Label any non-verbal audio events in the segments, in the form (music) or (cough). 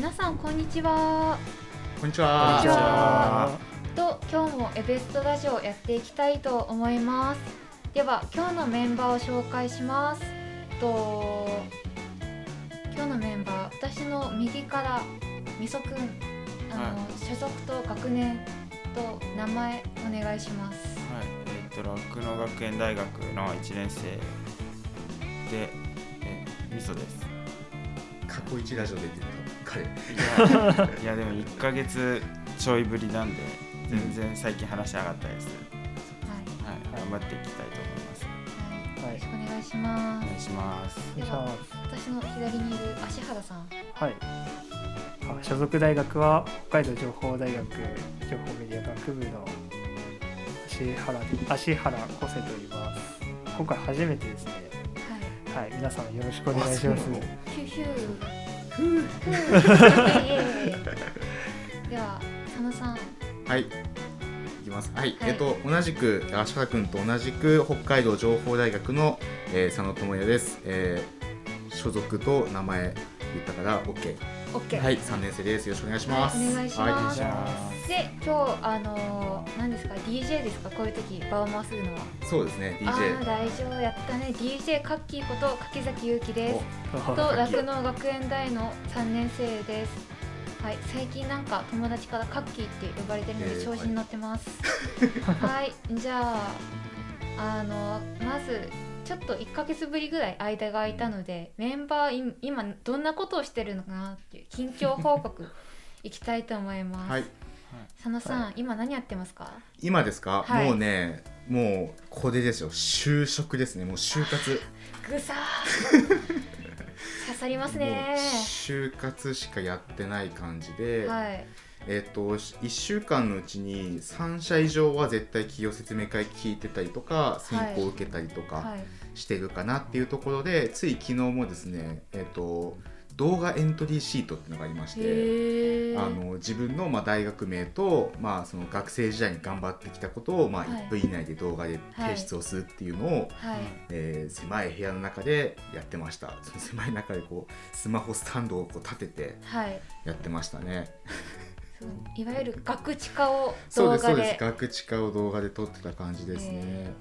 皆さんこんにちは。こんにちは。こんにちは。と今日もエベストラジオやっていきたいと思います。では今日のメンバーを紹介します。と今日のメンバー私の右からみそくんあの、は所属と学年と名前お願いします。はい、えっ、と酪農学園大学の1年生で、えー、みそです。過去一ラジオ出てた彼。いやいやでも1ヶ月ちょいぶりなんで全然最近話しなかったです。はい、はい、頑張っていきたいと思います。はい、よろしくお願いしますお願いします。では私の左にいる芦原さんはい。あ所属大学は北海道情報大学情報メディア学部の芦原で芦原コセと言います。今回初めてですね。はいはい、皆さんよろしくお願いします。(laughs) では佐野さんはい。いきます。はい。はいえっと同じく足原君と同じく北海道情報大学の、えー佐野智也です。えー所属と名前言ったから OK。OK はい。三年生です。よろしくお願いします。はいお願いしますお願いします。で今日あのー何ですか？DJ ですか？こういう時場を回すのはそうですね。あ DJ ー。大丈夫やったね DJ カッキーこと柿崎優希ですおと酪農学園大の3年生ですはい最近なんか友達からカッキーって呼ばれてるのえーで調子に乗ってますはい、じゃああのまずちょっと1ヶ月ぶりぐらい間が空いたのでメンバーい今どんなことをしてるのかなっていう近況報告いきたいと思います、はい。佐野さん、今何やってますか？今ですか？はいもうね。もうこれですよ。就職ですね。もう就活。(laughs) ぐさー (laughs) 刺さりますね就活しかやってない感じで。はいえっと1週間のうちに3社以上は絶対企業説明会聞いてたりとか選考を受けたりとかはいしてるかなっていうところで、つい昨日もですね、えっと動画エントリーシートっていうのがありまして。あの自分のまあ大学名と、まあ、その学生時代に頑張ってきたことを、まあ、はい。1分以内で動画で提出をするっていうのを、はい。えー狭い部屋の中でやってました。その狭い中でこうスマホスタンドをこう立ててはい。やってましたね。そういわゆるガクチカを動そうですそうで画です学知化を動画で撮ってた感じですね。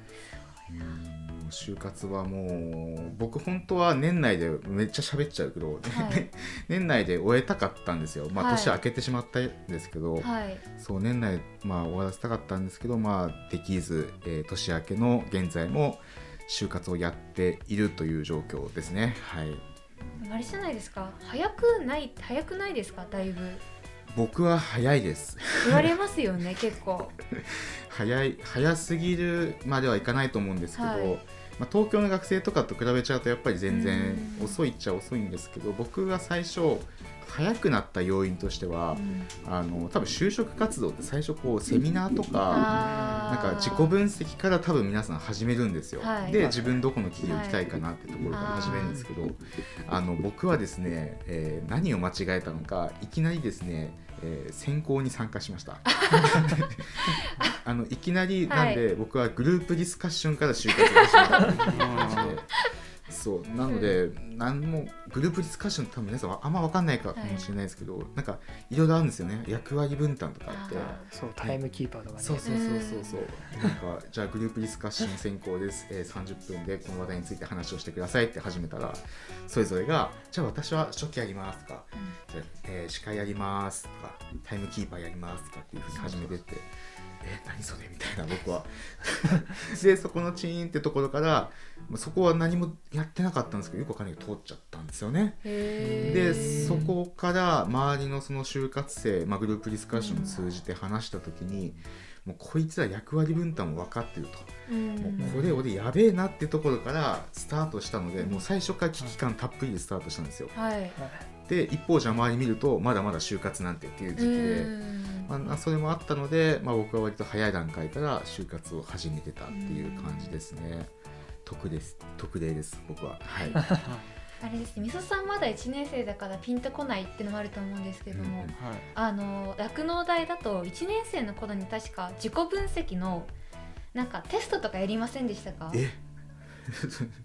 うん就活はもう僕本当は年内でめっちゃ喋っちゃうけど、はい。(laughs) 年内で終えたかったんですよ。まあはい。年明けてしまったんですけど、はい。そう年内、まあ、終わらせたかったんですけど、まあ、できず、えー年明けの現在も就活をやっているという状況ですね。はい、あれじゃないですか？早くない早くないですか？だいぶ。僕は早いです。言われますよね結構。(laughs) 早い早すぎるまではいかないと思うんですけど、はいまあ、東京の学生とかと比べちゃうとやっぱり全然うん。遅いっちゃ遅いんですけど僕が最初早くなった要因としては、あの多分就職活動って最初こうセミナーとかなんか自己分析から多分皆さん始めるんですよ。はい。で自分どこの企業行きたいかなってところからはい。始めるんですけど、あの僕はですね、えー何を間違えたのかいきなりですね、えー選考に参加しました。(laughs) あのいきなりなんで、僕はグループディスカッションから就活が始まったそう。なので、何もグループディスカッション多分皆さんはあんま分かんないかもしれないですけど、なんかいろいろあるんですよね。役割分担とかあって。あそうタイムキーパーとかね。そうそうそうそうそう。なんかじゃあグループディスカッション先行です、えー、30分でこの話題について話をしてくださいって始めたらそれぞれがじゃあ私は初期やりますとか、じゃあ、えー司会やりますとかタイムキーパーやりますとかっていうふうに始めてってえー何それみたいな僕は。(laughs) でそこのチーンってところからまあそこは何もやってなかったんですけどよくわかんないけど通っちゃったんですよね。へでーそこから周りのその就活生、まあ、グループディスカッションを通じて話した時に、もうこいつら役割分担も分かってると、うん。もうこれ俺やべえなってところからスタートしたので、もう最初から危機感たっぷりでスタートしたんですよ。はい。で一方じゃ周り見るとまだまだ就活なんてっていう時期で、うんまあ、それもあったので、まあ、僕は割と早い段階から就活を始めてたっていう感じですね。特です。特例です。僕は。はい。(laughs) あれですね。みそさんまだ1年生だからピンとこないってのもあると思うんですけども、うんはい。あの酪農大だと1年生の頃に確か自己分析のなんかテストとかやりませんでしたか？え？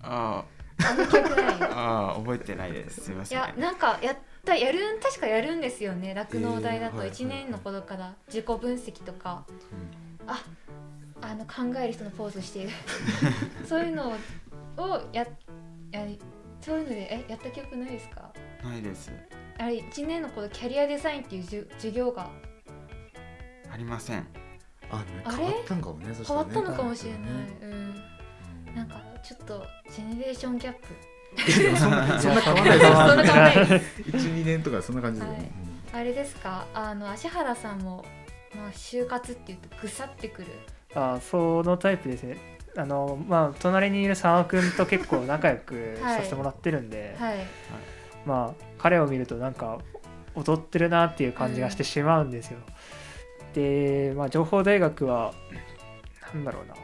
ああの記憶ない。(laughs) ああ覚えてないです。すみまいせん。やなんかやったやるん確かやるんですよね。酪農大だとえーはい1年の頃から自己分析とか、ああの考える人のポーズしている。(laughs) そういうのをややそういうのでえやった記憶ないですか？ないです。あれ1年の頃キャリアデザインっていうじゅ授業が。ありません。あねあれ？変わったんかもねね。変わったのかもしれない、ねうんうん。なんかちょっとジェネレーションギャップそんな変わんないいやそんな変わんないです。12年とかそんな感じで、はい。あれですか？あの芦原さんも、まあ、就活っていうとぐさってくる？あそのタイプですね。あのまあ隣にいる佐野君と結構仲良くさせてもらってるんで、はい。まあ彼を見るとなんか踊ってるなっていう感じがしてしまうんですよ、で、まあ、情報大学はなんだろうな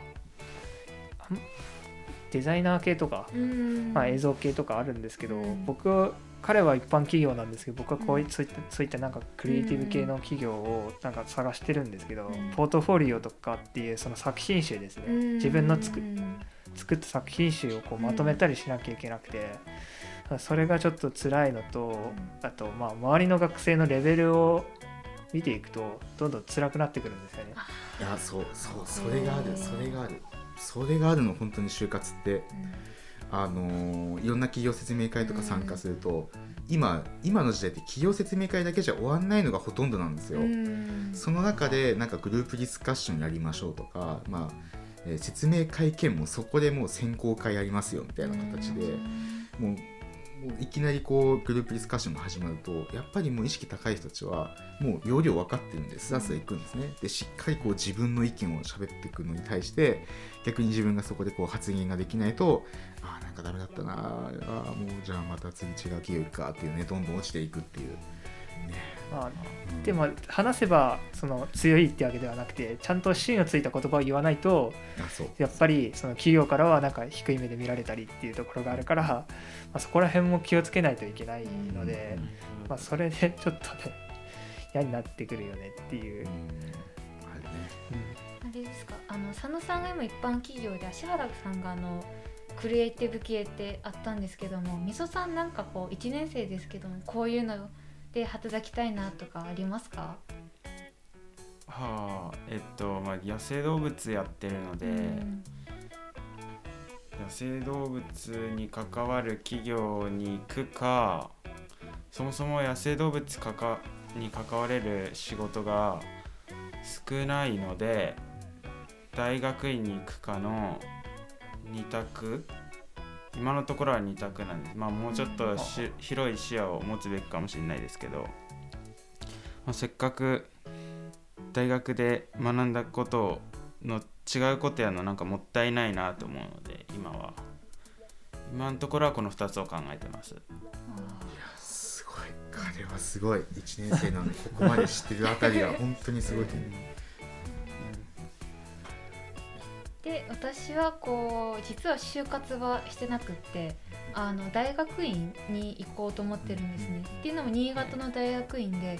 デザイナー系とか、うん。まあ、映像系とかあるんですけど、うん。僕は彼は一般企業なんですけど僕はこういうん。そういったそういったなんかクリエイティブ系の企業をなんか探してるんですけど、うん。ポートフォリオとかっていうその作品集ですね、うん。自分の作うん作った作品集をこうまとめたりしなきゃいけなくて、それがちょっと辛いのと、あとまあ周りの学生のレベルを見ていくとどんどん辛くなってくるんですよね。いやそうそうそれがあるそれがあるそれがあるの本当に就活って。あのーいろんな企業説明会とか参加すると、今今の時代って企業説明会だけじゃ終わんないのがほとんどなんですよ。うん。その中でなんかグループディスカッションやりましょうとか、まあえー説明会見もそこでもう選考会やりますよみたいな形でもういきなりこうグループディスカッションが始まるとやっぱりもう意識高い人たちはもう要領分かってるんでスラスラいくんですね。でしっかりこう自分の意見を喋っていくのに対して逆に自分がそこでこう発言ができないとああなんかダメだったなあーもうじゃあまた次違う企業行くかっていうねどんどん落ちていくっていう。ねまあ、うんでも話せばその強いってわけではなくてちゃんと芯のついた言葉を言わないとやっぱりその企業からはなんか低い目で見られたりっていうところがあるから、まあ、そこら辺も気をつけないといけないので、まあ、それでちょっとね (laughs) 嫌になってくるよねっていう。うん、あるね。うん。あれですか？あの佐野さんが今一般企業で芦原さんがあのクリエイティブ系ってあったんですけどもみそさんなんかこう1年生ですけどもこういうので働きたいなとかありますか、はあえっとまあ野生動物やってるので、うん野生動物に関わる企業に行くかそもそも野生動物かかに関われる仕事が少ないので大学院に行くかの2択今のところは2択なんです。まあもうちょっとし広い視野を持つべきかもしれないですけど、まあ、せっかく大学で学んだことの違うことやのなんかもったいないなと思うので今は。今のところはこの2つを考えてます。すごい。彼はすごい。1年生なのにここまで知ってるあたりは (laughs) 本当にすごいと思う。で私はこう実は就活はしてなくってあの大学院に行こうと思ってるんですね。っていうのも新潟の大学院で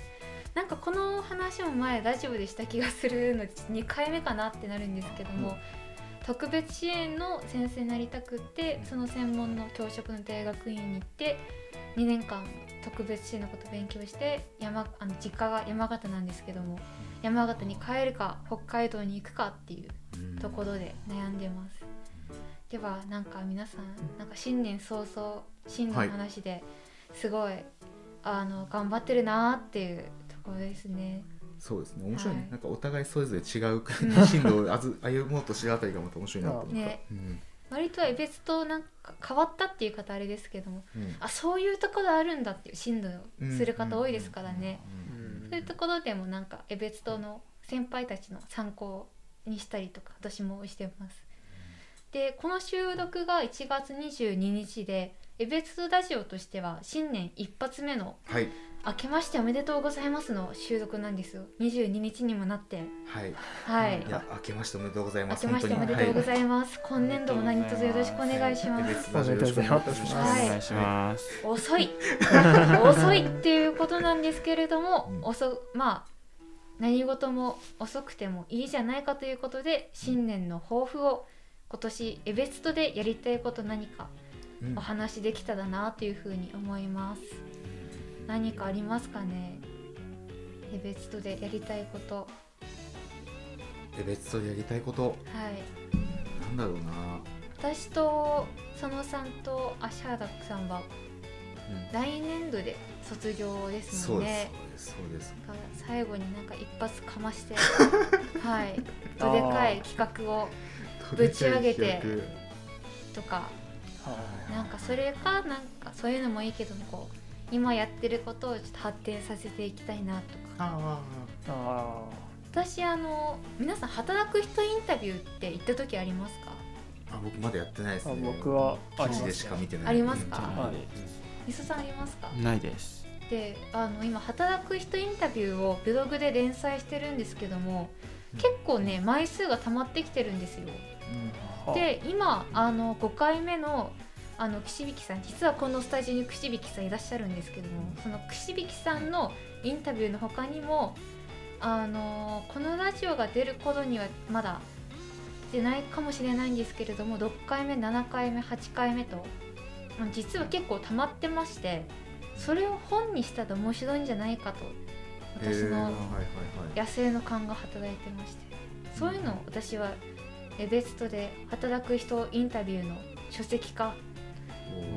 なんかこの話も前ラジオでした気がするので2回目かなってなるんですけども、特別支援の先生になりたくってその専門の教職の大学院に行って2年間特別支援のことを勉強して山あの実家が山形なんですけども山形に帰るか北海道に行くかっていううん。ところで悩んでます。ではなんか皆さんなんか新年早々進路の話ですごい、あの頑張ってるなーっていうところですね。そうですね。面白いね、はい。なんかお互いそれぞれ違う進路をあず歩もうとしてるあたりがまた面白いなと思った、ねうん割と別となんか変わったっていう方あれですけどもうん。あそういうところあるんだっていう進路をする方多いですからね、うん。そういうところでもなんかエベツトの先輩たちの参考にしたりとか私もしてます。でこの収録が1月22日でエベツトラジオとしては新年一発目のはい「明けましておめでとうございます」の収録なんですよ。22日にもなって。はい。はい。いや明けましておめでとうございます。明けましておめでとうございます、今年度も何卒よろしくお願いします。お願いい。たしよろしくおます、はい願いします、遅い。遅いっていうことなんですけれども、うん。遅まあ何事も遅くてもいいじゃないかということで新年の抱負を今年エベストでやりたいこと何かうん。お話できたらなというふうに思います。何かありますかね？エベツトでやりたいこと。エベツトでやりたいこと？はい。なんだろうな、私と佐野さんと芦原さんはうん。来年度で卒業ですもそうんですね。そうです。最後になんか一発かまして、(laughs) はい、どでかい企画をぶち上げて企とか、あなんかそれかなんかそういうのもいいけどもこう今やってることをちょっと発展させていきたいなとか。画ああ私あの皆さん働く人インタビューって行った時ありますか？ーあ僕まだやってないですあね僕はあります記事でしか見てない。ありますか？い。みそさんありますか？ないです。であの今働く人インタビューをブログで連載してるんですけども結構ね枚数が溜まってきてるんですよ。あ。で今あの5回目のあの串引さん実はこのスタジオに串引さんいらっしゃるんですけどもその串引さんのインタビューの他にもあのこのラジオが出る頃にはまだ出ないかもしれないんですけれども6回目7回目8回目と実は結構溜まってましてそれを本にしたら面白いんじゃないかと私の野生の勘が働いてましてそういうのを私はえベストで働く人インタビューの書籍化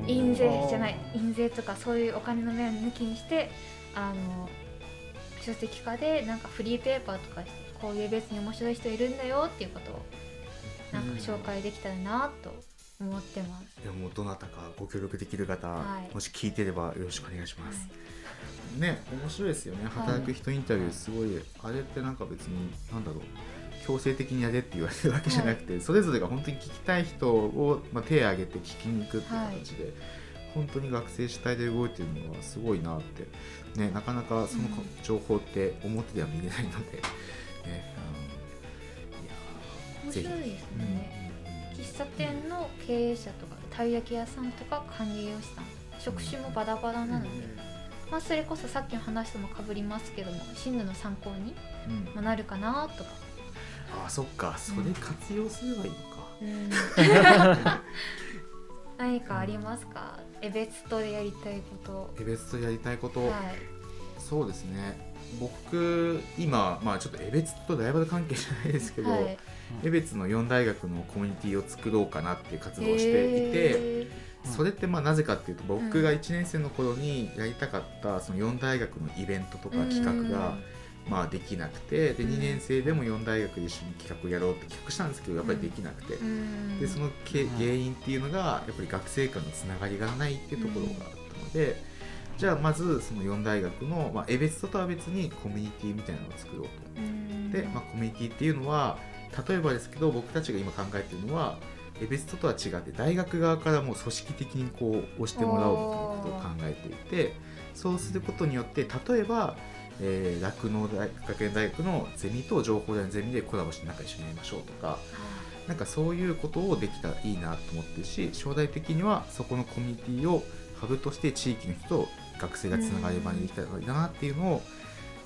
印税じゃない印税とかそういうお金の面抜きにしてあの書籍化でなんかフリーペーパーとかこういう別に面白い人いるんだよっていうことをなんか紹介できたらなと思ってます。いやもうどなたかご協力できる方、はい。もし聞いてればよろしくお願いします、ね面白いですよね。働く人インタビューすごい、あれってなんか別になんだろう強制的にやれって言われるわけじゃなくて、それぞれが本当に聞きたい人を、まあ、手を挙げて聞きに行くっていう形で、本当に学生主体で動いてるのはすごいなって、ね、なかなかそのうん。情報って表では見れないので、ねうん、いやーぜひ。面白いですうん。ね。喫茶店の経営者とかたい焼き屋さんとか管理栄養士さん職種もバラバラなので、まあ、それこそさっきの話ともかぶりますけども進路の参考になるかなとか、あそっか。それ活用すればいいのか、(laughs) 何かありますか？エベツトでやりたいこエベストやりたいこと、とはい。そうですね。僕今まあちょっとエベツとライバル関係じゃないですけど、はい。エベツの4大学のコミュニティを作ろうかなっていう活動をしていて、へそれってまあなぜかっていうと僕が1年生の頃にやりたかったその4大学のイベントとかー企画がまあできなくてでうん。2年生でも4大学で一緒に企画をやろうって企画したんですけどやっぱりできなくて。う。ん。でそのけ原因っていうのがやっぱり学生間のつながりがないっていうところがあったので、じゃあまずその4大学の、まあ、エベストとは別にコミュニティみたいなのを作ろうと。うん。で、まあ、コミュニティっていうのは例えばですけど僕たちが今考えてるのはエベストとは違って大学側からもう組織的にこう押してもらおうみたいなことを考えていてそうすることによって例えばえー酪農、大学園大学のゼミと情報大のゼミでコラボして仲一緒にやりましょうとかなんかそういうことをできたらいいなと思ってるし将来的にはそこのコミュニティをハブとして地域の人と学生がつながれる場にできたらいいなっていうのを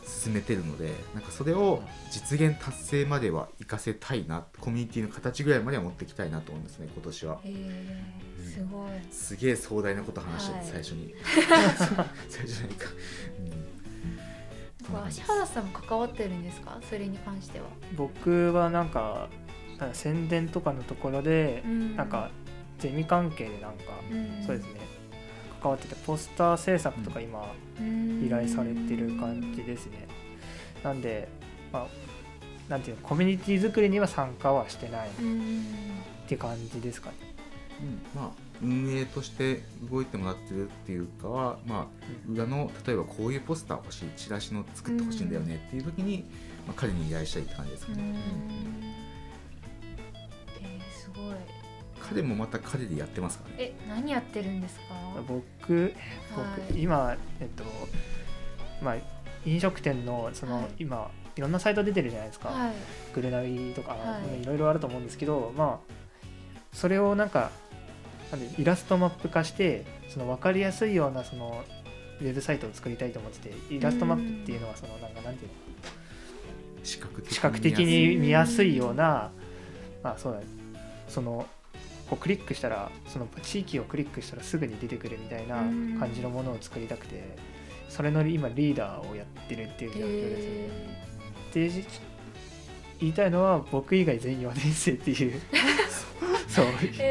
進めてるのでなんかそれを実現達成までは活かせたいなコミュニティの形ぐらいまでは持っていきたいなと思うんですね今年は。すごい。すげえ壮大なこと話してる、はい。最初に。(laughs) 最初じゃないか、うん、芦原さんも関わってるんですか？それに関しては、僕はなんかなんか宣伝とかのところで、うん。なんかゼミ関係でなんか、うん。そうですね。関わっててポスター制作とか今依頼されてる感じですね。なんで、まあ、なんていうのコミュニティ作りには参加はしてないっうん。て感じですかね。うん。まあ運営として動いてもらってるっていうかは、まあ、裏の例えばこういうポスター欲しいチラシの作ってほしいんだよねっていう時に、まあ、彼に依頼したいって感じですかね、うん。うん。えーすごい。彼もまた彼でやってますからね。え何やってるんですか？僕僕、はい。今えっとまあ飲食店のその、はい。今いろんなサイト出てるじゃないですか、はい。グルナビとか、はい。いろいろあると思うんですけどまあそれをなんかなんでイラストマップ化してその分かりやすいようなそのウェブサイトを作りたいと思っててイラストマップっていうのはそのなんかなんていうの？視覚的視覚的に見やすいような、まあそうだね。そのこうクリックしたらその地域をクリックしたらすぐに出てくるみたいな感じのものを作りたくてそれの今リーダーをやってるっていう状況ですね。で言いたいのは僕以外全員4年生っていう。(laughs) そう、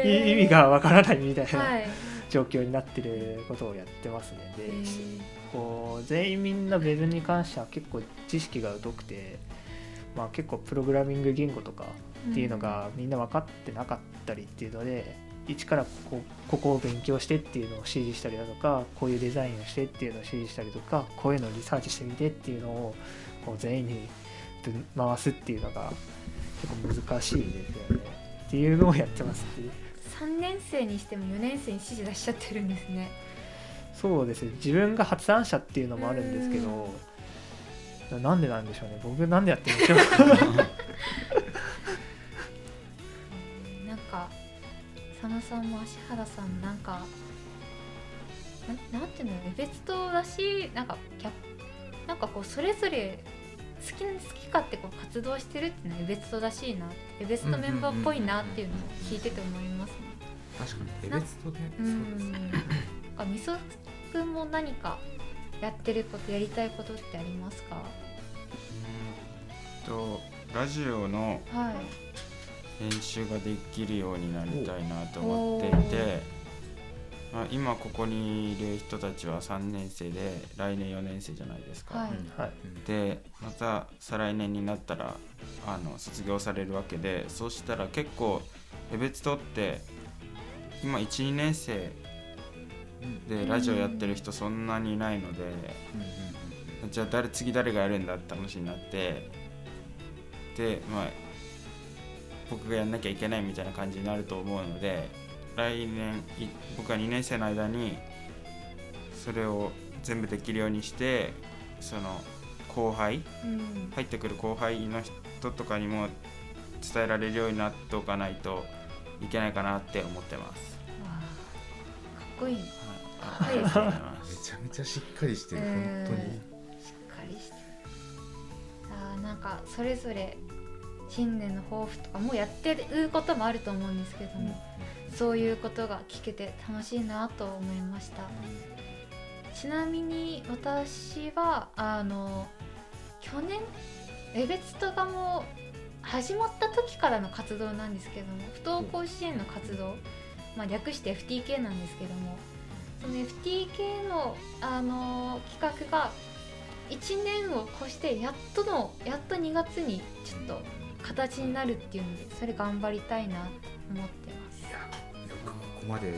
意味がわからないみたいな、状況になってることをやってますね。でこう全員みんな Web に関しては結構知識が疎くて、まあ、結構プログラミング言語とかっていうのがみんな分かってなかったりっていうので、うん、一からこここを勉強してっていうのを指示したりだとかこういうデザインをしてっていうのを指示したりとかこういうのをリサーチしてみてっていうのをこう全員に回すっていうのが結構難しいですよねっていうのをやってますっていう。3年生にしても4年生に指示出しちゃってるんですね。そうですね。自分が発案者っていうのもあるんですけどなんでなんでしょうね。僕なんでやってるんでしょうなんか佐野さんも芦原さんなんかななんていうの別とだしなんかなんかこうそれぞれ好き好き勝手こう活動してるっていうのはエベストらしいなエベストメンバーっぽいなっていうのを聞いてて思いますね。確かにエベストでそうですね。あみそくんも何かやってることやりたいことってありますか？とラジオの編集ができるようになりたいなと思っていて。まあ、今ここにいる人たちは3年生で来年4年生じゃないですか。はい、でまた再来年になったらあの卒業されるわけでそうしたら結構江別とって今12年生でラジオやってる人そんなにいないので、じゃあ誰次誰がやるんだって話になってでまあ僕がやんなきゃいけないみたいな感じになると思うので来年僕は2年生の間にそれを全部できるようにしてその後輩、うん、入ってくる後輩の人とかにも伝えられるようになっておかないといけないかなって思ってます。かっこいい。はい、めちゃめちゃしっかりしてる、本当に。しっかりしてる。あなんかそれぞれ新年の抱負とかもやってることもあると思うんですけども、そういうことが聞けて楽しいなと思いました。ちなみに私はあの去年エベツとかも始まった時からの活動なんですけども不登校支援の活動、まあ、略して FTK なんですけどもその FTK のあの企画が1年を越してやっとのやっと2月にちょっと形になるっていうのでそれ頑張りたいなと思ってます。いやよくここまで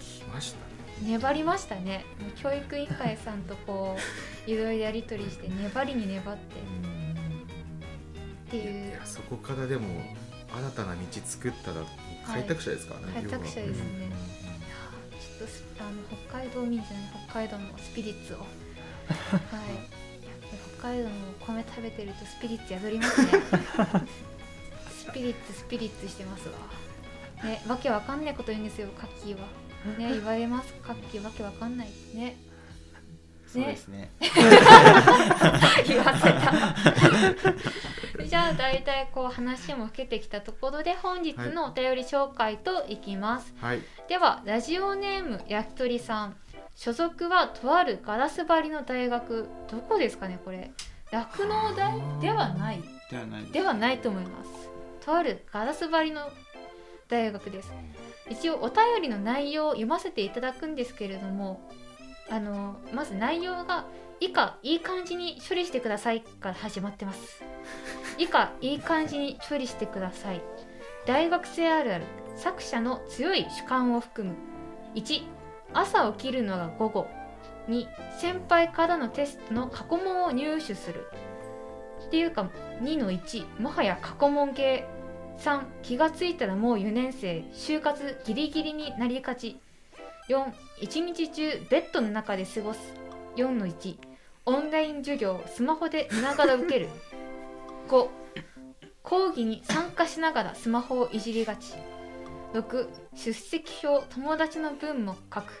来ましたね、はい、粘りましたね。教育委員会さんとこういろいろやり取りして粘りに粘って。っていう。いやそこからでも新たな道作ったら開拓者ですからね、はい、開拓者ですね、うん、ちょっとあの北海道民じゃない北海道のスピリッツを。(laughs) はい。北海道の米食べてるとスピリッツ宿りますね。(laughs) スピリッツスピリッツしてますわ。ねわけわかんないこと言うんですよカッキーは。ね (laughs) 言われます。カッキーわけわかんない。ね。そうですね。(laughs) 言わせた。じゃあ大体こう話も受けてきたところで本日のお便り紹介といきます、はい、ではラジオネーム焼き鳥さん所属はとあるガラス張りの大学。どこですかねこれ。酪農大？ではない。ではないではないと思います。とあるガラス張りの大学です。一応お便りの内容を読ませていただくんですけれどもあのまず内容が以下いい感じに処理してくださいから始まってます。以下いい感じに処理してください。大学生あるある。作者の強い主観を含む。1朝起きるのが午後2先輩からのテストの過去問を入手する。っていうか2の1もはや過去問系3気がついたらもう4年生就活ギリギリになりがち。4一日中ベッドの中で過ごす。4の1オンライン授業スマホで見ながら受ける。5講義に参加しながらスマホをいじりがち。6出席表友達の分も書く。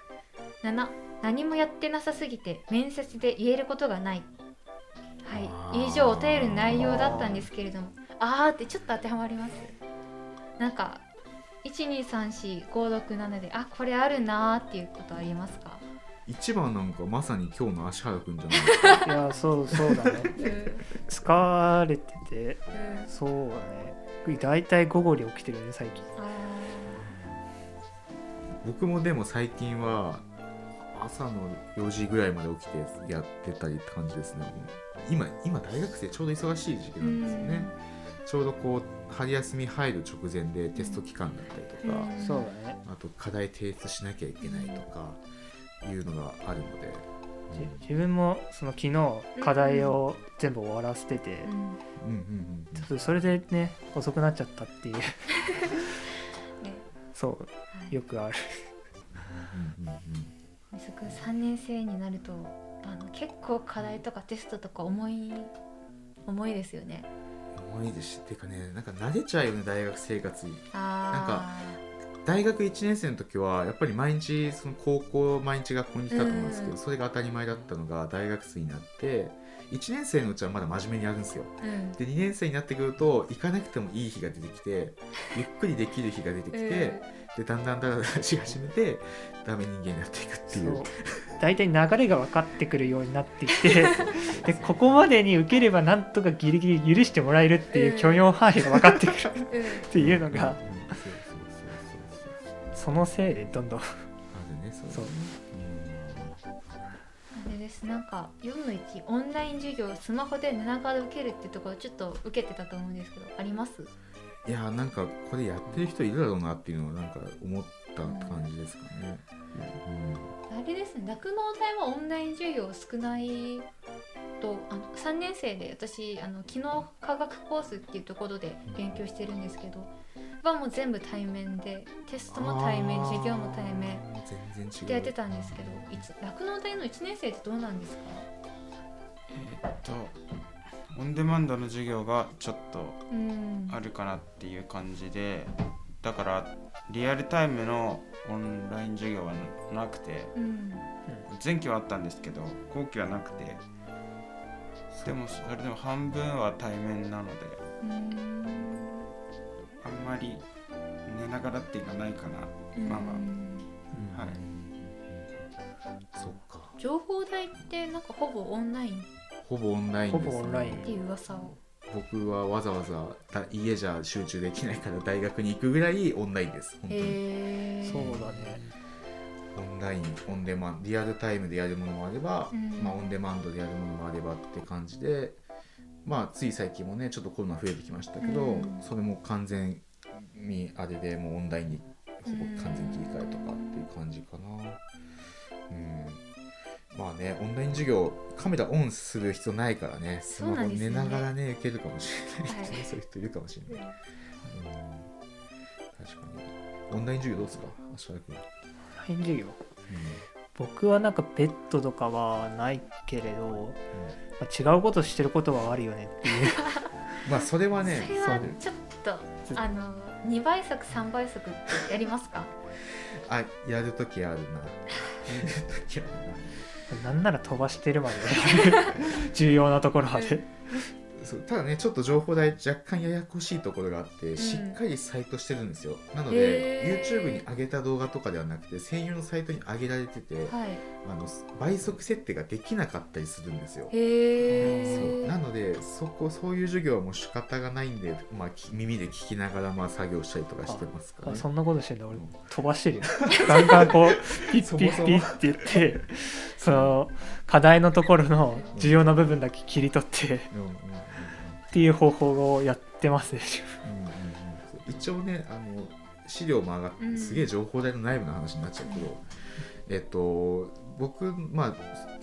7何もやってなさすぎて面接で言えることがない。はい以上お便りの内容だったんですけれども。あーってちょっと当てはまります。なんか123456であこれあるなーっていうことありますか？一番なんかまさに今日の足原くんじゃないですか？いやそうそうだね。使われててそうだね。大体午後に起きてるね最近。あ僕もでも最近は朝の4時ぐらいまで起きてやってたりって感じですね。今今大学生ちょうど忙しい時期ーなんですよね。ちょうどこう春休み入る直前でテスト期間だったりとか、うん。あと課題提出しなきゃいけないとかいうのがあるので、じ自分もその昨日課題を全部終わらせてて、うん。っとそれでね遅くなっちゃったっていう。ね (laughs) そう。はいよくある。うんうんうん。そこ3年生になるとあの結構課題とかテストとか重い重いですよね。重いです。してかねなんか慣れちゃうよね大学生活。にあ大学1年生の時はやっぱり毎日その高校毎日学校に来たと思うんですけど、うん。それが当たり前だったのが大学生になって1年生のうちはまだ真面目にやるんですよ。ーうん。で2年生になってくると行かなくてもいい日が出てきてゆっくりできる日が出てきて、でだんだんだらだらし始めてダメ人間になっていくっていう。大体流れが分かってくるようになってきて (laughs) (laughs) でここまでに受ければなんとかギリギリ許してもらえるっていう許容範囲が分かってくるっていうのがうん。そうそうそのせいでどんどん。あるねそう。あれです。なんか4の1オンライン授業スマホで寝ながら受けるってところちょっと受けてたと思うんですけどあります？いやなんかこれやってる人いるだろうなっていうのはなんか思った感じですかね、あれですね酪農大はオンライン授業少ないとあの3年生で私あの機能科学コースっていうところで勉強してるんですけどはもう全部対面でテストも対面授業も対面。全然違う。でやってたんですけど酪農大の1年生ってどうなんですか？えーっとオンデマンドの授業がちょっとうん。あるかなっていう感じでだからリアルタイムのオンライン授業はなくてうん。前期はあったんですけど後期はなくてでもそれでも半分は対面なので。うんあんまり寝ながらっていうのはないかな。まあまうん。はい。そっか。情報大ってなんかほぼオンラインっほぼオンラインほです、ね、ぼオンライン。ていう噂を。僕はわざわざだ家じゃ集中できないから大学に行くぐらいオンラインです。本当に。そうだね。オンラインオンデマンドリアルタイムでやるものもあれば、うん。まあ、オンデマンドでやるものもあればって感じでまあつい最近もねちょっとコロナ増えてきましたけど、うん。それも完全にあれでもうオンラインにほぼ完全に切り替えとかっていう感じかな。うん。まあねオンライン授業カメラオンする必要ないからねスそうマホなんですよね。寝ながらね受けるかもしれない、はい。そういう人いるかもしれない、うん、確かに。オンライン授業どうですか？足原君、オンライン授業？僕はなんかベッドとかはないけれど、まあ、違うことしてることはあるよねっていう。(laughs) まあそれはねそれはちょっとあの2倍速3倍速ってやりますか？あやるときあるな。やるときあるな。んなら飛ばしてるまで (laughs) 重要なところまで。な (laughs) そうただねちょっと情報代若干ややこしいところがあって、ん。しっかりサイトしてるんですよ。なので YouTube に上げた動画とかではなくて専用のサイトに上げられてて、はい。あの倍速設定ができなかったりするんですよ。へそう。えなのでそこそういう授業はもう仕方がないんで、まあ、き耳で聞きながらまあ作業したりとかしてますから、ね、あそんなことしてんだ。俺飛ばしてるよ。ガンガンこうピッピッピッって言ってその課題のところの重要な部分だけ切り取って。っうんうんうんうんていう方法をやってますね。うん一応ねあの資料も上がって、うんすげえ情報大の内部の話になっちゃうけど、えっと僕まあ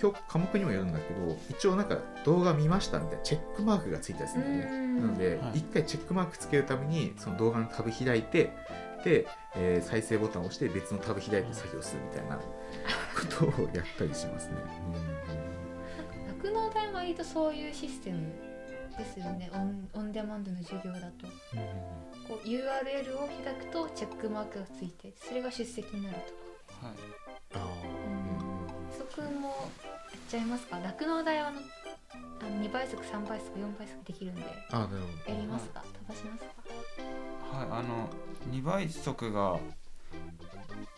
今日科目にもよるんだけど一応なんか動画見ましたみたいなチェックマークがついたりするんだよね。うん。なのではい。一、回チェックマークつけるためにその動画のタブ開いてで、えー再生ボタンを押して別のタブ開いて作業するみたいなことをやったりしますね、酪農大は割とそういうシステムですよね。オンオンデマンドの授業だと。うんうんこう URL を開くとチェックマークがついてそれが出席になるとか。はい。あー。そこもやっちゃいますか？酪農大はあのあの2倍速3倍速4倍速できるんで。あーなるほやりますか？飛ばしますか？はい、あの2倍速が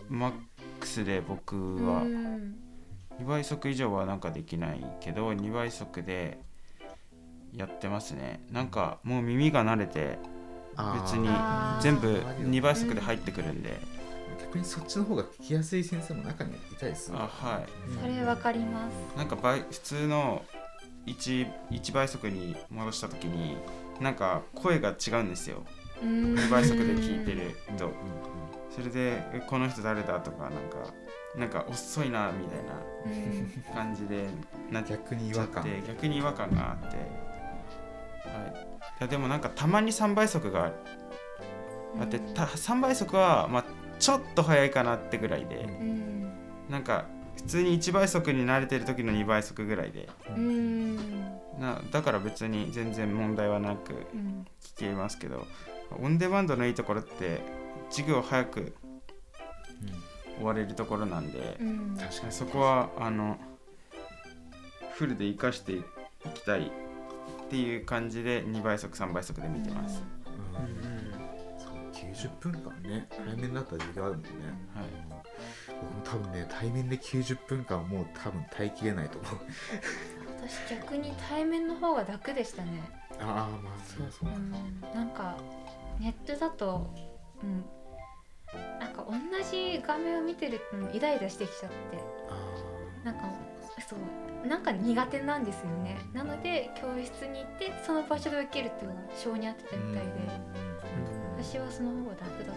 マックスで僕は。うん。2倍速以上はなんかできないけど2倍速でやってますね。なんかもう耳が慣れて別に全部2倍速で入ってくるんで。逆にそっちの方が聞きやすい先生も中にはいたりする。あはい。それわかります。なんか倍普通の 1, 1倍速に戻した時になんか声が違うんですよ。2 2倍速で聞いてると。うんうんそれでえこの人誰だとかなんかなんか遅いなみたいな感じでなっちゃっ逆に違和感。て逆に違和感があって、はい、いやでもなんかたまに3倍速があってた3倍速はまあちょっと早いかなってぐらいでうん。なんか普通に1倍速に慣れてる時の2倍速ぐらいで。うん。なだから別に全然問題はなくうん。聞けますけどオンデマンドのいいところって授業早く終われるところなんでう、ん。確かに。そこはあのフルで活かしていきたいっていう感じで2倍速3倍速で見てます、うん。そう90分間ね対面だったら授業あるもんね。はい。僕も多分ね対面で90分間はもう多分耐えきれないと思う。私逆に対面の方が楽でしたね。ああまあそうそう。う、ん。なんかネットだとうん。なんか同じ画面を見てるとイライラしてきちゃって。あなんかそうなんか苦手なんですよね。なので教室に行ってその場所で受けるっていうのが性に合ってたみたいで。私はその方が楽だったな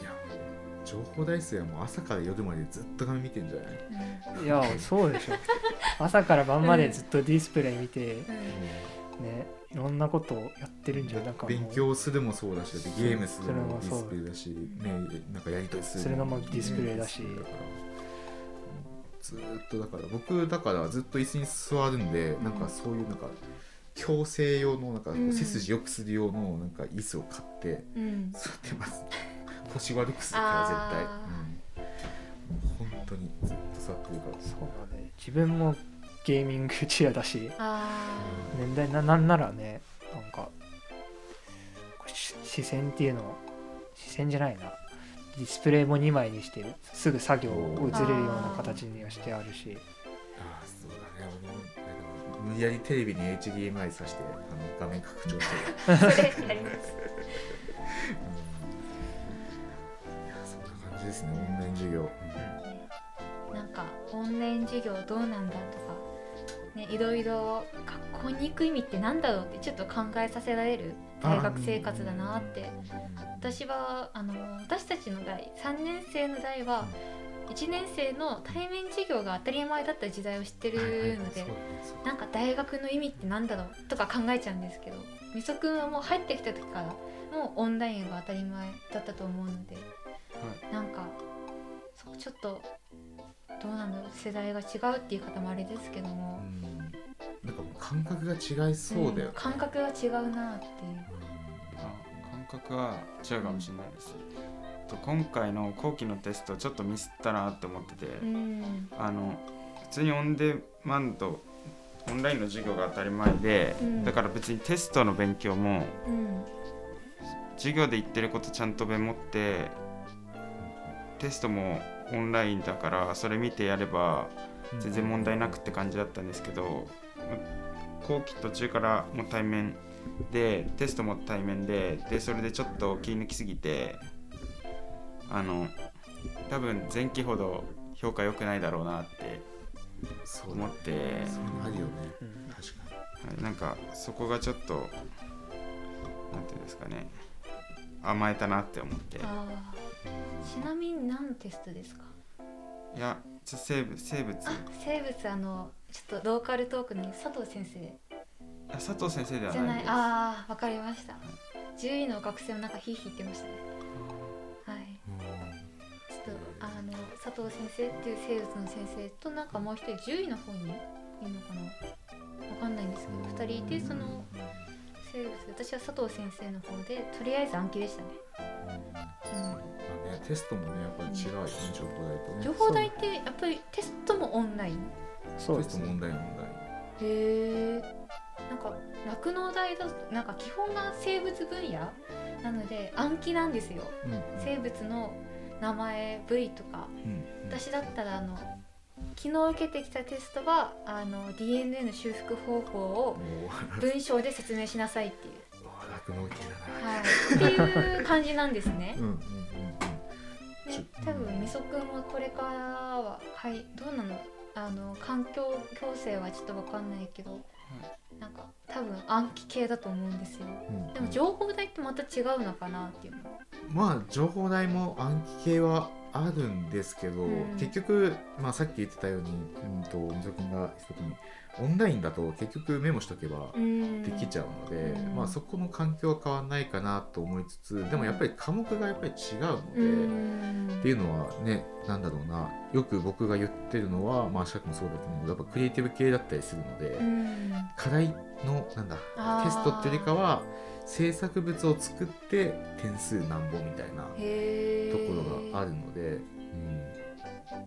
いや情報大生はもう朝から夜までずっと画面見てんじゃない？うん。いやそうでしょ。朝から晩までずっとディスプレイ見てうん。ねいろんなことをやってるんじゃなんか勉強するもそうだしゲームするもディスプレイだし、ね、なんかやり取りするするのもディスプレイだし。だからずーっとだから僕だからずっと椅子に座るんで、なんかそういうなんか矯正用のなんかうん。背筋良くする用のなんか椅子を買ってうん。座ってます。腰悪くするから絶対、うん、もう本当にずっと座ってるから。そうだね。自分もゲーミングチェアだしあ年代ななんならねなんか視線っていうのを視線じゃないなディスプレイも2枚にしてる。すぐ作業を移れるような形にはしてあるし。ああそうだね。俺も無理やりテレビに HDMI さしてあの画面拡張してる。あそれやりますいやそんな感じですね。オンライン授業、なんかオンライン授業どうなんだとか。ねいろいろ学校に行く意味ってなんだろうってちょっと考えさせられる大学生活だなって。私はあの私たちの代3年生の代は1年生の対面授業が当たり前だった時代を知ってるのでなんか大学の意味ってなんだろうとか考えちゃうんですけどみそくんはもう入ってきた時からもうオンラインが当たり前だったと思うのでなんかちょっとどうなんだろう世代が違うっていう方もあれですけども、うんなんかもう感覚が違いそうだよ、ん感覚が違うなっていう。あ感覚は違うかもしれないです、と今回の後期のテストちょっとミスったなって思ってて、うん。あの普通にオンデマンドオンラインの授業が当たり前で、うん。だから別にテストの勉強もうん。授業で言ってることちゃんとメモってテストもオンラインだからそれ見てやれば全然問題なくって感じだったんですけど後期途中からもう対面でテストも対面ででそれでちょっと気抜きすぎてあの多分前期ほど評価良くないだろうなって思って、そういうのあるよねうん確かはいなんかそこがちょっとなんていうんですかね甘えたなって思ってちなみに何のテストですかいや生物生物あ生物あのちょっとローカルトークの佐藤先生。あ佐藤先生ではないああわかりました。10位の学生もなんかヒーヒー言ってましたね。はい。に、ちょっとあの佐藤先生っていう生物の先生となんかもう一人10位の方にいるのかな。わかんないんですけど2人いてその生物私は佐藤先生の方でとりあえず暗記でしたね、まあね、テストもねやっぱり違うよね情報大とうん、ね。情報大ってやっぱりテストもオンラインそうですね。問題問題へえなんか酪農大だとなんか基本が生物分野なので暗記なんですよ。うん。生物の名前部位とか。うん。私だったらあの昨日受けてきたテストはあの DNA の修復方法をもう文章で説明しなさいっていう、(laughs) はい、っていう感じなんですね。うんうんうんで多分みそくんはこれからははいどうなの？あの環境矯正はちょっとわかんないけど、なんか多分暗記系だと思うんですよ。うんうん。でも情報代ってまた違うのかなっていうの。まあ情報代も暗記系はあるんですけど、うん。結局、まあ、さっき言ってたように、うん、とみそくんが言っにオンラインだと結局メモしとけばできちゃうので、うん。まあ、そこの環境は変わらないかなと思いつつでもやっぱり科目がやっぱり違うので。うん。っていうのはねなんだろうな。よく僕が言ってるのはまあ資格もそうだけどやっぱクリエイティブ系だったりするので、うん。課題のなんだテストっていうよりかは制作物を作って点数なんぼみたいなへとーころがあるので、うん、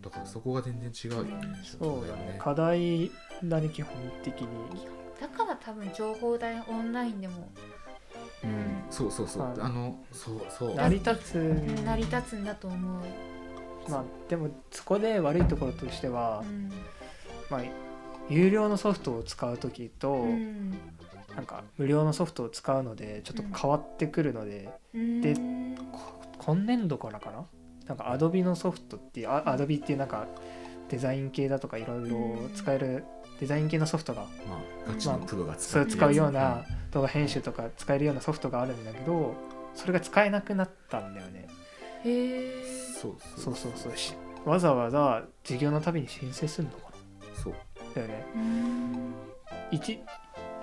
だからそこが全然違うよね。そうだね。課題だね基本的に。だから多分情報代オンラインでも。うん、そうそうそう。ああのそうそう。成り立つ。うん成り立つんだと思う、まあでもそこで悪いところとしてはう、ん。まあ有料のソフトを使う時と、うん。なんか無料のソフトを使うのでちょっと変わってくるので、うん。でこ今年度からかな？なんか Adobe のソフトっていうあ Adobe っていうなんかデザイン系だとかいろいろ使えるデザイン系のソフトがまあ、ガチのプロが使そうってる使うようなや動画編集とか使えるようなソフトがあるんだけどそれが使えなくなったんだよね。へえつそうそうそう。そうしわざわざ授業のたびに申請するのかそう。なだよねう。ん一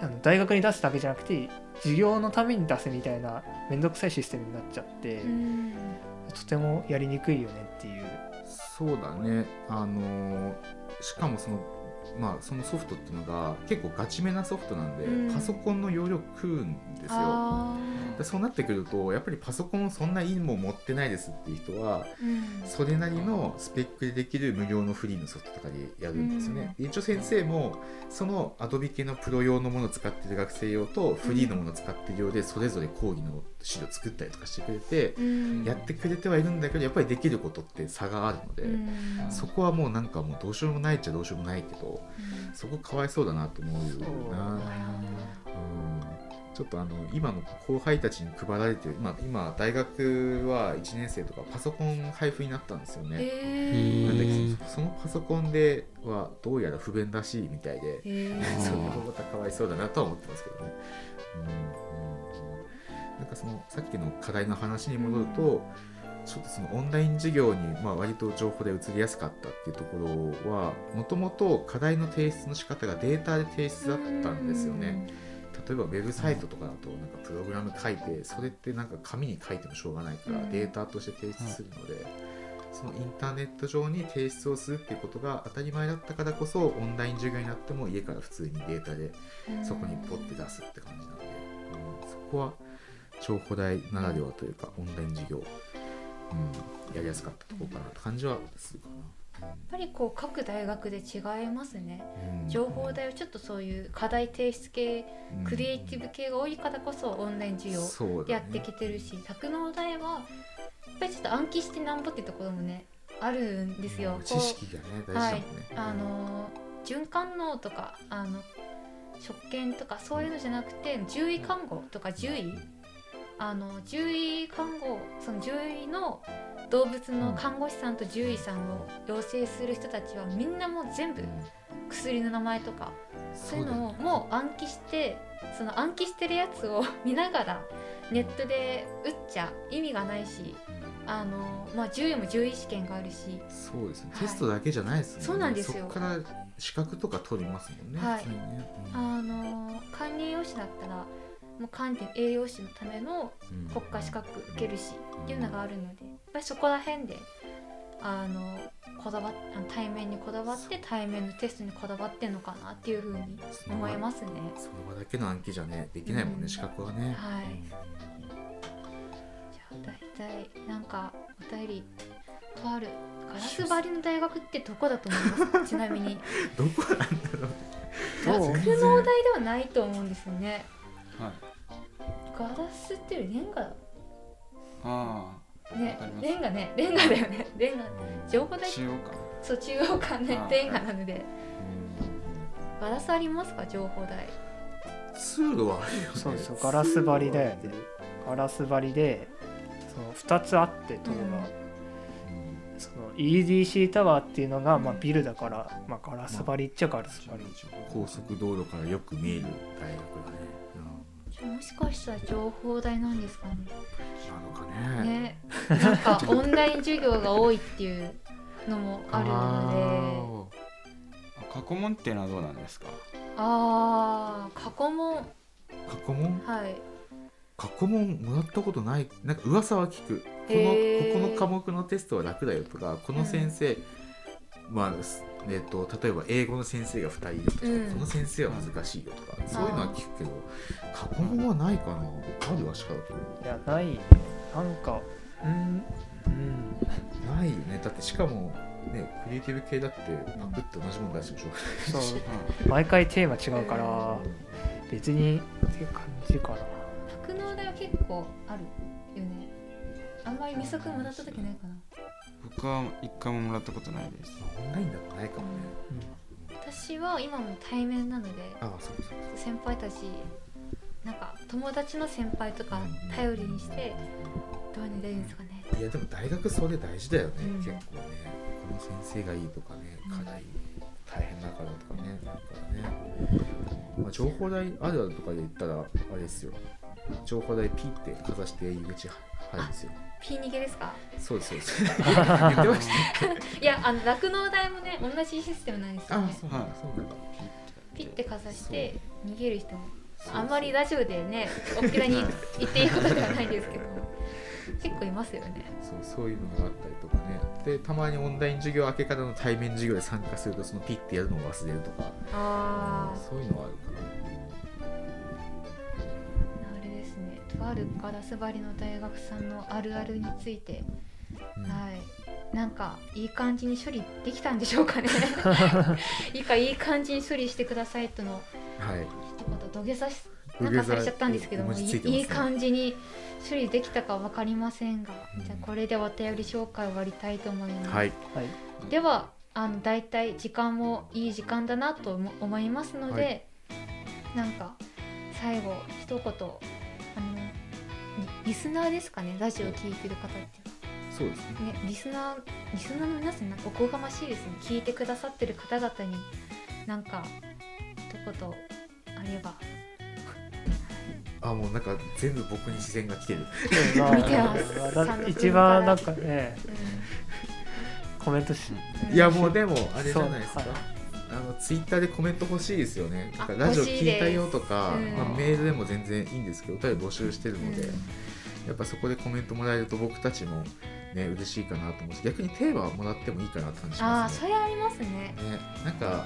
あの大学に出すだけじゃなくて授業のために出すみたいな面倒くさいシステムになっちゃって、うんとてもやりにくいよねっていう。そうだね。あのーしかもそのまあそのソフトっていうのが結構ガチめなソフトなんで、うん。パソコンの容量食うんですよ。あでそうなってくるとやっぱりパソコンそんないいもん持ってないですっていう人はーうん。それなりのスペックでできる無料のフリーのソフトとかでやるんですよね、で一応先生もその Adobe 系のプロ用のものを使ってる学生用とフリーのものを使ってるようでそれぞれ講義の資料作ったりとかしてくれて、うん。やってくれてはいるんだけどやっぱりできることって差があるので、うん。そこはもうなんかもうどうしようもないっちゃどうしようもないけどうん。そこかわいそうだなと思うよな、ちょっとあの今の後輩たちに配られてる今今大学は1年生とかパソコン配布になったんですよね、へなんだけえどそのパソコンではどうやら不便らしいみたいで、へ (laughs) それーもまたかわいそうだなとは思ってますけどね。うんなんかそのさっきの課題の話に戻ると、ちょっとそのオンライン授業にまあ割と情報で移りやすかったっていうところはもともと課題の提出の仕方がデータで提出だったんですよね。例えばウェブサイトとかだとなんかプログラム書いてそれってなんか紙に書いてもしょうがないからうんデータとして提出するので、そのインターネット上に提出をするっていうことが当たり前だったからこそオンライン授業になっても家から普通にデータでうんそこにポッて出すって感じなので、うん、そこは情報大ならではというかオンライン授業、うん、やりやすかったところかなって感じはするかやっぱりこう各大学で違いますね。な、うん、情報大はちょっとそういう課題提出系うん。クリエイティブ系が多いからこそオンライン授業やってきてるし酪農大はやっぱりちょっと暗記してなんぼってところもねあるんですよ。うん。知識がね大事だもんね、あの循環能とかあの食券とかそういうのじゃなくて獣医看護とか獣医あの獣医看護その獣医の動物の看護師さんと獣医さんを養成する人たちはみんなもう全部うん薬の名前とかそういうのをもう暗記してその暗記してるやつを見ながらネットで打っちゃ意味がないしあの、まあ、獣医も獣医試験があるし。そうですね、はい。テストだけじゃないですもんね。そうなんですよ。そこから資格とか取りますもんね、はい。普通にね。あの管理栄養士だったらもう管理栄養士のためのうん。国家資格受けるしっていうのがあるのでやっぱりそこら辺であのこだわっあの対面にこだわって対面のテストにこだわってんのかなっていうふうに思いますね。その場だけの暗記じゃねできないもんね、うん。資格はね。はい。じゃあ大体なんかお便り変わるガラス張りの大学ってどこだと思いますか？(laughs) ちなみに。どこなんだろうどう酪農大ではないと思うんですよね。はいガラスっていうよりレンガ。あねわかります。レンガね。レンガだよね。レンガ。情報あ台中央か。そう中央間ね。あレンガなので。ガラスありますか？情報台通路はあるよね。そうそうガラス張りだよね。ガラス張りでその2つあって塔が、その EDC タワーっていうのが、まあ、ビルだから、まあ、ガラス張りっちゃガラス張り、高速道路からよく見える大学だね、もしかしたら情報台なんですかね。うん、なのかね。ね。なんかオンライン授業が多いっていうのもあるので。過去問っていうのはどうなんですか？あー過去問。過去問？はい。過去問もらったことない。なんか噂は聞く。このここの科目のテストは楽だよとかこの先生、まあすえっと例えば英語の先生が2人いるとか、うん。この先生は難しいよとか、そういうのは聞くけど過去問はないかなあるわしかだけどいやない。ねなんかうんうん。ないよね。だってしかもねクリエイティブ系だってパクって同じもの出してるでしょそう。毎回テーマ違うから別にっていう感じかな。格納台は結構あるよね。あんまり未足もらった時ないかな僕は一回ももらったことないです。オンラインだ。とないかもね、私は今も対面なのでああそうそう先輩たちなんか友達の先輩とか頼りにしてどうに出るんですかね。いやでも大学それ大事だよね、うん。結構ね。この先生がいいとかね課題大変だからとかねだからね、まあ、情報台あるあるとかで言ったらあれですよ。情報台ピーってかざして入り口入るんですよピー逃げですか？そうですそうです。言ってましたね。(laughs) いやあの酪農台もね同じシステムなんですよね。あそうなんだそうなんだピッてかざして逃げる人も。あんまりラジオでね。おっぴらに (laughs) 言っていいことではないですけど。結構いますよね。そうそういうのがあったりとかね。でたまにオンライン授業明け方の対面授業で参加するとそのピッてやるのを忘れるとか。ああそういうのはあるかああるガラス張りの大学さんのあるあるについて、な、はい。なんかいい感じに処理できたんでしょうかね。(laughs) いいかいい感じに処理してくださいとのはい。一言土下座しなんかされちゃったんですけども、ね。いい感じに処理できたか分かりませんが、うん。じゃあこれでお便り紹介終わりたいと思います、はい。はい。ではあのだいたい時間もいい時間だなと思思いますので、なんか最後一言リリスナーですかねラジオ聞いてる方って。そうですね。ねリスナーリスナーの皆さんなんかおこがましいですね。聞いてくださってる方々になんか一言あれば。あもうなんか全部僕に視線が来てる。まあ見てます。一番なんかねコメントしうんいやもうでもあれじゃないですか、あのツイッターでコメント欲しいですよね。なんかあラジオ聞いたよとか、うんまあ、メールでも全然いいんですけど、お便り募集してるので、うんやっぱそこでコメントもらえると僕たちもね嬉しいかなと思うし、逆にテーマもらってもいいかなって感じしああますね。それありますねね、なんか、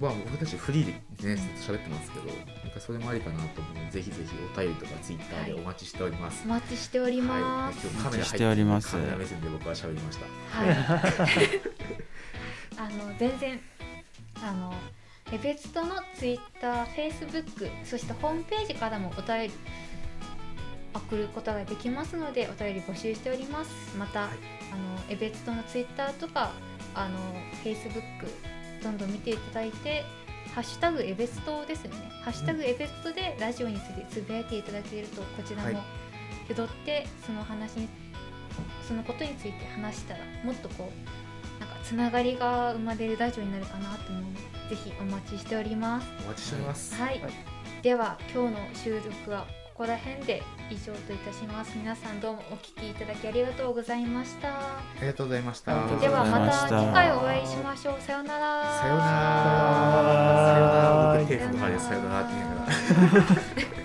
まあ、僕たちフリーでね、ずっと喋ってますけど、なんかそれもありかなと思うので、ぜひぜひお便りとかツイッターでお待ちしております。お待ちしておりはい、ます、今日カメラ入ってておりますカメラ目線で僕は喋りました。はい。(laughs) あの全然あのエベツトのツイッター、フェイスブック、そしてホームページからもお便り送ることができますのでお便り募集しております。また、はいあのエベツトのツイッターとかあのフェイスブックどんどん見ていただいて。ハッシュタグエベストですよね。ハッシュタグエベストでラジオについてつぶやいていただけるとこちらはいも拾ってその話にそのことについて話したらもっとこうつながりが生まれるラジオになるかなと思うのでぜひお待ちしております。お待ちしております。はい、はいでは今日の収録はここら辺で以上といたします。皆さんどうもお聞きいただきありがとうございました。ありがとうございました。ではまたた次回お会いしましょう。さようなら。さようなら。さようなら。僕手振る派です。さようならって言いながら。